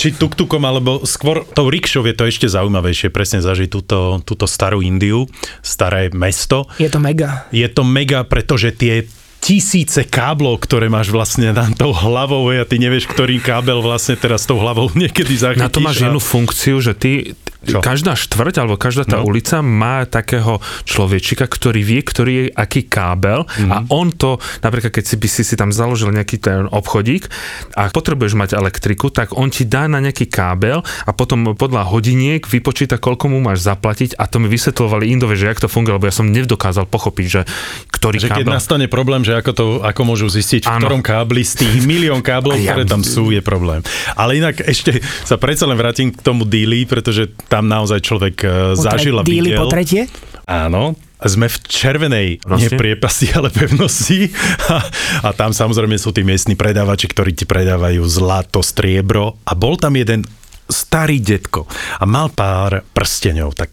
či tuktukom, alebo skôr tou rikšou je to ešte zaujímavejšie presne zažiť túto, túto starú Indiu, staré mesto. Je to mega. Je to mega, pretože tie tisíce káblov, ktoré máš vlastne nad tou hlavou a ty nevieš, ktorý kábel vlastne teraz tou hlavou niekedy zachytíš. Na to máš a... jednu funkciu, že ty, čo? Každá štvrť alebo každá tá no. ulica má takého človečika, ktorý vie, ktorý je aký kábel mm-hmm. a on to, napríklad keď si by si si tam založil nejaký ten obchodík a potrebuješ mať elektriku, tak on ti dá na nejaký kábel a potom podľa hodiniek vypočíta, koľko mu máš zaplatiť a to mi vysvetľovali Indove, že jak to funguje, lebo ja som nedokázal pochopiť, že ktorý že kábel. keď nastane problém, že ako, to, ako môžu zistiť, v ano. ktorom kábli z tých milión káblov, ja... ktoré tam sú, je problém. Ale inak ešte sa predsa len vrátim k tomu díli, pretože tam naozaj človek uh, zažil a videl. po tretie? Áno, sme v červenej, nie priepasti, ale pevnosti. A, a tam samozrejme sú tí miestni predávači, ktorí ti predávajú zlato, striebro. A bol tam jeden starý detko a mal pár prsteňov. Tak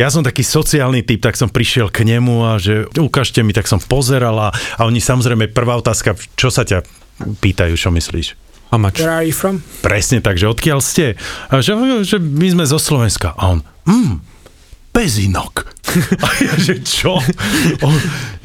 ja som taký sociálny typ, tak som prišiel k nemu a že ukážte mi, tak som pozeral a, a oni samozrejme, prvá otázka, čo sa ťa pýtajú, čo myslíš? How much? Where are you from? Presne tak, že odkiaľ ste? A že, že my sme zo Slovenska. A on, mm, Pezinok. A ja, že čo? On,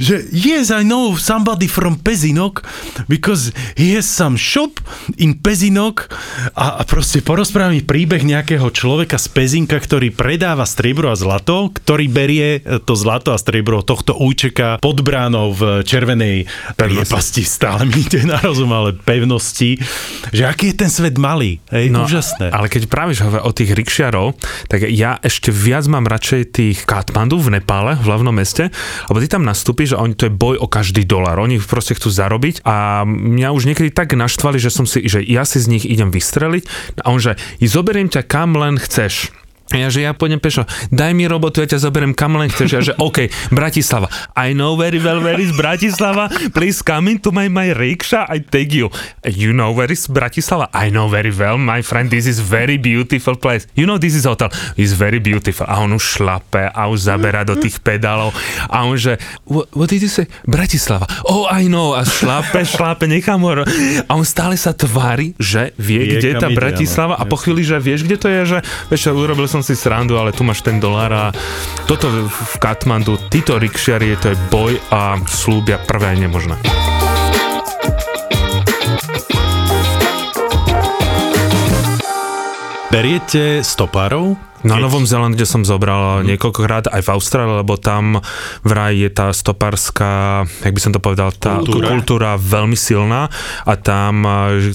že yes, I know somebody from Pezinok because he has some shop in Pezinok a, a proste porozpráva mi príbeh nejakého človeka z Pezinka, ktorý predáva striebro a zlato, ktorý berie to zlato a striebro tohto účeka pod bránou v červenej priepasti. Stále mi ide na rozum, ale pevnosti. Že aký je ten svet malý. Hej, no, úžasné. Ale keď práve o tých rikšiarov, tak ja ešte viac mám radšej tých Katmandu v Nepále, v hlavnom meste, lebo ty tam nastúpiš a oni, to je boj o každý dolar. Oni proste chcú zarobiť a mňa už niekedy tak naštvali, že som si, že ja si z nich idem vystreliť a on, že zoberiem ťa kam len chceš Ja, že ja pôjdem pešo, daj mi robotu, ja ťa zoberiem kam len chceš. Ja, že OK, Bratislava. I know very well where is Bratislava. Please come into my, my rickshaw, I take you. You know where is Bratislava? I know very well, my friend, this is very beautiful place. You know this is hotel. It's very beautiful. A on už šlape a už zabera do tých pedálov. A on že, what, what did you say? Bratislava. Oh, I know. A šlape, šlape, nechám ho. A on stále sa tvári, že vie, vie kde je tá Bratislava. A po chvíli, že vieš, kde to je, že vieš, urobil som si srandu, ale tu máš ten dolár a toto v Katmandu, títo rikšiari, to je boj a slúbia prvé nemožné. Beriete stopárov? Na Novom Zélande som zobral mm. niekoľkokrát, aj v Austrálii, lebo tam vraj je tá stopárska, jak by som to povedal, tá kultúra, kultúra veľmi silná a tam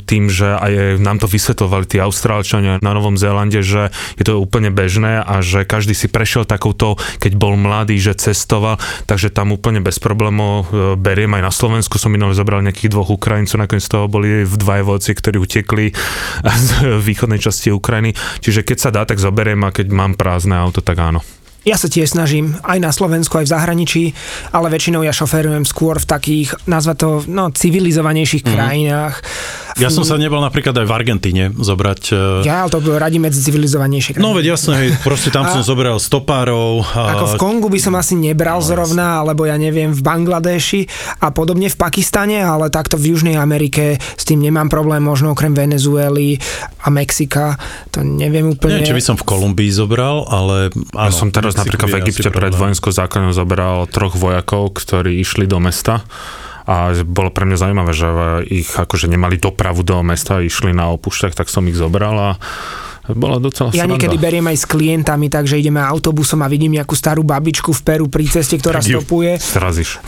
tým, že aj nám to vysvetlovali tí Austrálčania na Novom Zélande, že je to úplne bežné a že každý si prešiel takouto, keď bol mladý, že cestoval, takže tam úplne bez problémov e, beriem aj na Slovensku, som minulé zobral nejakých dvoch Ukrajincov, nakoniec toho boli dva voci, ktorí utekli z východnej časti Ukrajiny, čiže keď sa dá, tak zoberiem a keď mám prázdne auto, tak áno. Ja sa tiež snažím, aj na Slovensku, aj v zahraničí, ale väčšinou ja šoferujem skôr v takých, nazva to, no, civilizovanejších mm-hmm. krajinách. Ja som sa nebol napríklad aj v Argentíne zobrať. Uh... Ja, ale to bolo radi medzi civilizovanejšie krajiny. No veď jasné, proste tam a, som zobral stopárov. A... Ako v Kongu by som asi nebral no, zrovna, alebo ja neviem, v Bangladeši a podobne v Pakistane, ale takto v Južnej Amerike s tým nemám problém, možno okrem Venezuely a Mexika, to neviem úplne. Nie, či by som v Kolumbii zobral, ale áno, Ja som teraz napríklad v Egypte pred vojenskou zákonom zobral troch vojakov, ktorí išli do mesta a bolo pre mňa zaujímavé, že ich akože nemali dopravu do mesta, išli na opúšťach, tak som ich zobral a bola docela Ja sranda. niekedy beriem aj s klientami, takže ideme autobusom a vidím nejakú starú babičku v Peru pri ceste, ktorá tak stopuje. Strazíš.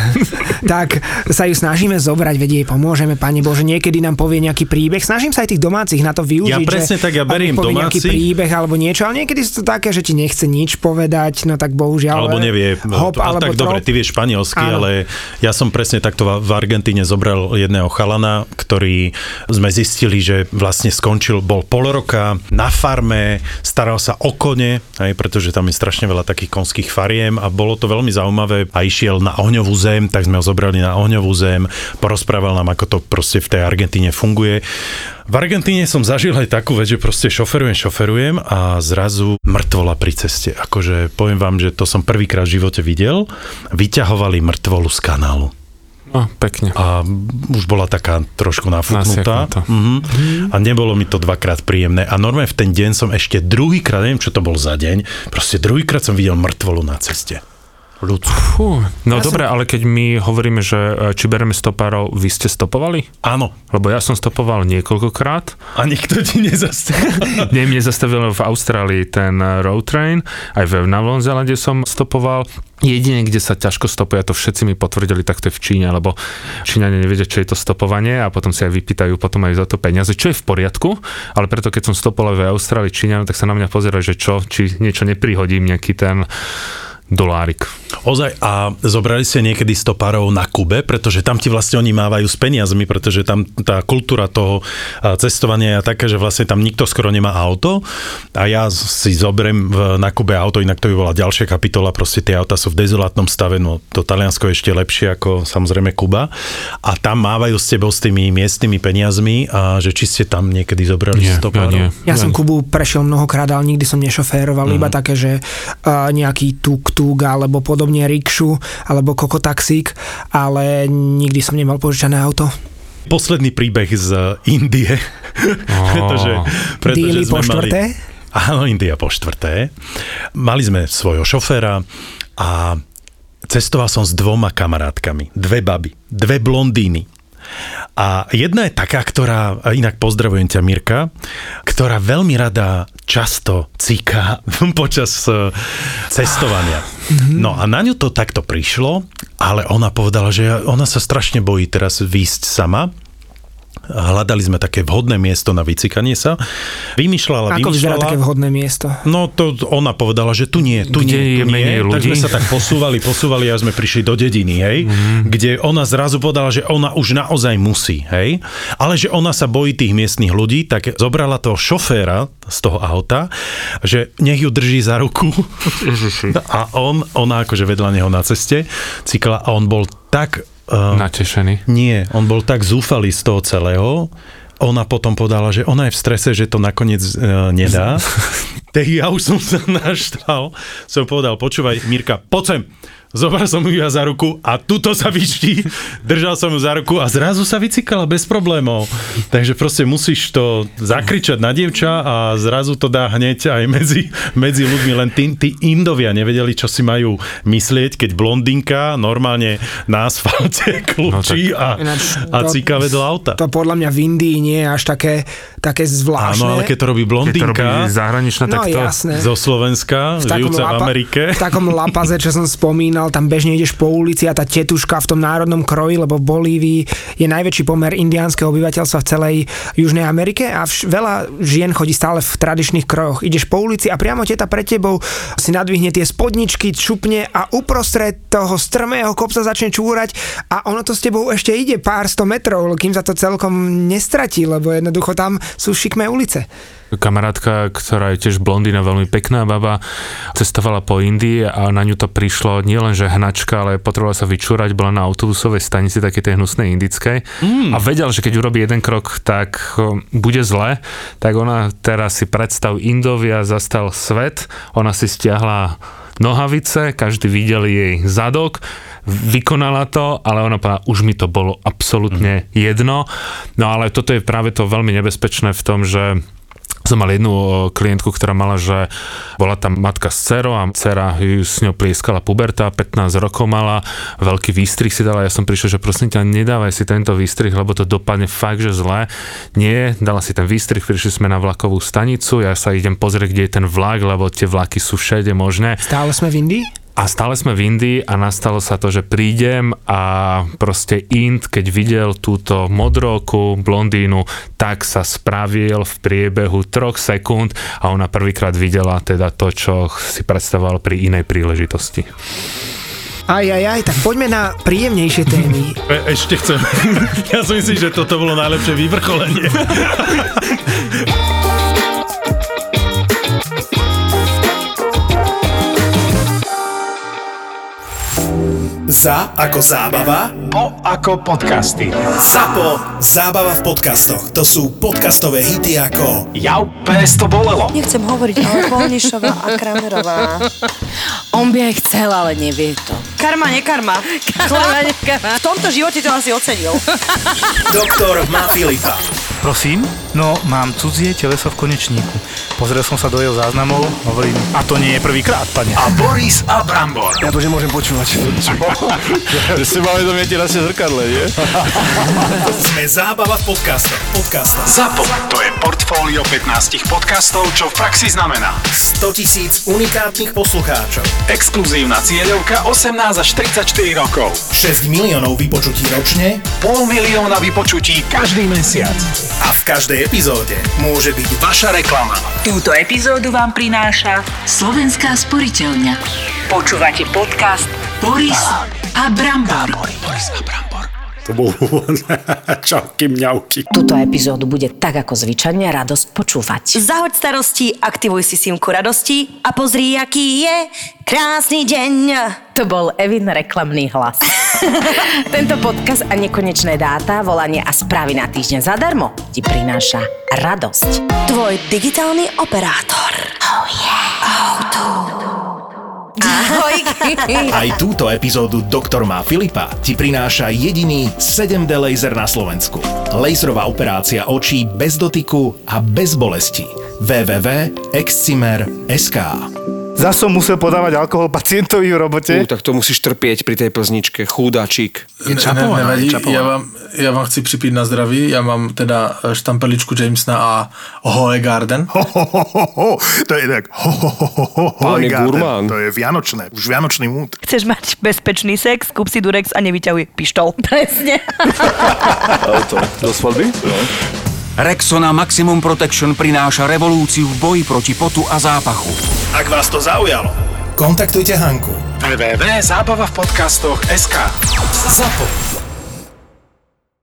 tak sa ju snažíme zobrať, vedie jej pomôžeme, Pani Bože, niekedy nám povie nejaký príbeh. Snažím sa aj tých domácich na to využiť. Ja presne že, tak, ja beriem domáci. nejaký príbeh alebo niečo, ale niekedy sú to také, že ti nechce nič povedať, no tak bohužiaľ. Alebo nevie. Hop, alebo tak trop. dobre, ty vieš španielsky, Áno. ale ja som presne takto v Argentíne zobral jedného chalana, ktorý sme zistili, že vlastne skončil, bol pol roka na farme, staral sa o kone, aj pretože tam je strašne veľa takých konských fariem a bolo to veľmi zaujímavé a išiel na ohňovú zem, tak sme ho zobrali na ohňovú zem, porozprával nám, ako to proste v tej Argentíne funguje. V Argentíne som zažil aj takú vec, že proste šoferujem, šoferujem a zrazu mŕtvola pri ceste. Akože poviem vám, že to som prvýkrát v živote videl. Vyťahovali mŕtvolu z kanálu. No, pekne. A už bola taká trošku nafúknutá. Uh-huh. A nebolo mi to dvakrát príjemné. A normálne v ten deň som ešte druhýkrát, neviem čo to bol za deň, proste druhýkrát som videl mŕtvolu na ceste ľudskú. Fú, no ja dobre, som... ale keď my hovoríme, že e, či bereme stopárov, vy ste stopovali? Áno. Lebo ja som stopoval niekoľkokrát. A nikto ti nezastavil? Nie, mne zastavil v Austrálii ten e, road train, aj v Novom Zelande som stopoval. Jedine, kde sa ťažko stopuje, a to všetci mi potvrdili, tak to je v Číne, lebo Číňania nevedia, čo je to stopovanie a potom si aj vypýtajú potom aj za to peniaze, čo je v poriadku, ale preto keď som stopoval v Austrálii Číňanom, tak sa na mňa pozerali, že čo, či niečo neprihodím, nejaký ten dolárik. Ozaj, a zobrali ste niekedy stopárov na Kube, pretože tam ti vlastne oni mávajú s peniazmi, pretože tam tá kultúra toho cestovania je taká, že vlastne tam nikto skoro nemá auto a ja si zoberiem na Kube auto, inak to by bola ďalšia kapitola, proste tie auta sú v dezolátnom stave, no to Taliansko je ešte lepšie ako samozrejme Kuba a tam mávajú s tebou s tými miestnymi peniazmi a že či ste tam niekedy zobrali nie, stopárov? Ja, nie. ja som Kubu prešiel mnohokrát, ale nikdy som nešoféroval, mm. iba také, že uh, nejaký tuk tuk alebo podobne rikšu alebo kokotaxík, ale nikdy som nemal požičané auto posledný príbeh z Indie, oh. pretože, pretože sme po štvrté? Mali, áno, India po štvrté. Mali sme svojho šoféra a cestoval som s dvoma kamarátkami, dve baby, dve blondíny. A jedna je taká, ktorá, inak pozdravujem ťa Mirka, ktorá veľmi rada často cíka počas e, cestovania. Mhm. No a na ňu to takto prišlo, ale ona povedala, že ona sa strašne bojí teraz výjsť sama, hľadali sme také vhodné miesto na vycikanie sa. Vymýšľala, Ako vymýšľala. vyzerá také vhodné miesto? No to ona povedala, že tu nie, tu kde nie, je tu menej nie. ľudí? Tak sme sa tak posúvali, posúvali a sme prišli do dediny, hej, mm. kde ona zrazu povedala, že ona už naozaj musí, hej, ale že ona sa bojí tých miestnych ľudí, tak zobrala toho šoféra z toho auta, že nech ju drží za ruku a on, ona akože vedľa neho na ceste cykla a on bol tak Uh, Natešený. Nie, on bol tak zúfalý z toho celého, ona potom podala, že ona je v strese, že to nakoniec uh, nedá. tak ja už som sa naštval. Som povedal, počúvaj, Mirka, poď sem zobral som ju ja za ruku a tuto sa vyští, držal som ju za ruku a zrazu sa vycikala bez problémov. Takže proste musíš to zakričať na dievča a zrazu to dá hneď aj medzi, medzi ľuďmi. Len tí, tí Indovia nevedeli, čo si majú myslieť, keď blondinka normálne na asfalte kľúči no, a, a cika vedľa auta. To podľa mňa v Indii nie je až také, také zvláštne. Áno, ale keď to robí blondinka, keď to robí zahraničná, no, tak to... Jasné. zo Slovenska, v žijúca lapa, v Amerike. V takom lapaze, čo som spomínal, spomínal, tam bežne ideš po ulici a tá tetuška v tom národnom kroji, lebo v Bolívii je najväčší pomer indiánskeho obyvateľstva v celej Južnej Amerike a vš- veľa žien chodí stále v tradičných krojoch. Ideš po ulici a priamo teta pred tebou si nadvihne tie spodničky, čupne a uprostred toho strmého kopca začne čúrať a ono to s tebou ešte ide pár sto metrov, kým sa to celkom nestratí, lebo jednoducho tam sú šikmé ulice kamarátka, ktorá je tiež blondína, veľmi pekná baba, cestovala po Indii a na ňu to prišlo nielen, že hnačka, ale potrebovala sa vyčúrať, bola na autobusovej stanici také tej hnusnej indickej mm. a vedel, že keď urobí jeden krok, tak bude zle, tak ona teraz si predstav Indovia, zastal svet, ona si stiahla nohavice, každý videl jej zadok, vykonala to, ale ona povedala, už mi to bolo absolútne mm. jedno. No ale toto je práve to veľmi nebezpečné v tom, že som mal jednu klientku, ktorá mala, že bola tam matka s cerou a dcera ju s ňou plieskala puberta, 15 rokov mala, veľký výstrih si dala, ja som prišiel, že prosím ťa, nedávaj si tento výstrih, lebo to dopadne fakt, že zle. Nie, dala si ten výstrih, prišli sme na vlakovú stanicu, ja sa idem pozrieť, kde je ten vlak, lebo tie vlaky sú všade možné. Stále sme v Indii? A stále sme v Indii a nastalo sa to, že prídem a proste Ind, keď videl túto modroku, blondínu, tak sa spravil v priebehu troch sekúnd a ona prvýkrát videla teda to, čo si predstavoval pri inej príležitosti. Aj, aj, aj, tak poďme na príjemnejšie témy. E, ešte chcem. Ja si myslím, že toto bolo najlepšie vyvrcholenie. Za ako zábava, po ako podcasty. Zapo, zábava v podcastoch. To sú podcastové hity ako Jau, pes to bolelo. Nechcem hovoriť, ale Polnišová a Kramerová. On by aj chcel, ale nevie to. Karma, nekarma. Karma, nekarma. V tomto živote to asi ocenil. Doktor má Filipa. Prosím? No, mám cudzie teleso v konečníku. Pozrel som sa do jeho záznamov, hovorím, a to nie je prvýkrát, pane. A Boris a Brambor. Ja to nemôžem počúvať. Že si máme to mieti na zrkadle, nie? Sme zábava v podcastoch. Podcastoch. ZAPO. To je portfólio 15 podcastov, čo v praxi znamená 100 tisíc unikátnych poslucháčov. Exkluzívna cieľovka 18 až 34 rokov. 6 miliónov vypočutí ročne, pol milióna vypočutí každý mesiac. A v každej epizóde môže byť vaša reklama. Túto epizódu vám prináša Slovenská sporiteľňa. Počúvate podcast Boris a Brambor. Boris a Brambor. To bol Čauky mňauky. Túto epizódu bude tak ako zvyčajne radosť počúvať. Zahoď starosti, aktivuj si simku radosti a pozri, aký je krásny deň. To bol Evin reklamný hlas. Tento podcast a nekonečné dáta, volanie a správy na týždeň zadarmo ti prináša radosť. Tvoj digitálny operátor. Oh yeah. Oh, tu. Ahoj. Aj túto epizódu Doktor má Filipa ti prináša jediný 7D laser na Slovensku. Laserová operácia očí bez dotyku a bez bolesti. www.excimer.sk Zas som musel podávať alkohol pacientovi v robote. Uh, tak to musíš trpieť pri tej plzničke, chudáčik. Ne, ne, nevadí, já vám, já vám chci připít na zdraví, já mám teda štampeličku Jamesona a Hohe Garden. Ho, ho, ho, ho, ho. To je tak ho, ho, ho, ho, ho, Garden. To je vianočné, už vianočný múd. Chceš mať bezpečný sex, kúp si Durex a nevyťahuj pištol. Presne. Auto. Do svadby? No. Rexona Maximum Protection prináša revolúciu v boji proti potu a zápachu. Ak vás to zaujalo, kontaktujte Hanku. www.zábava v podcastoch SK. Zapo.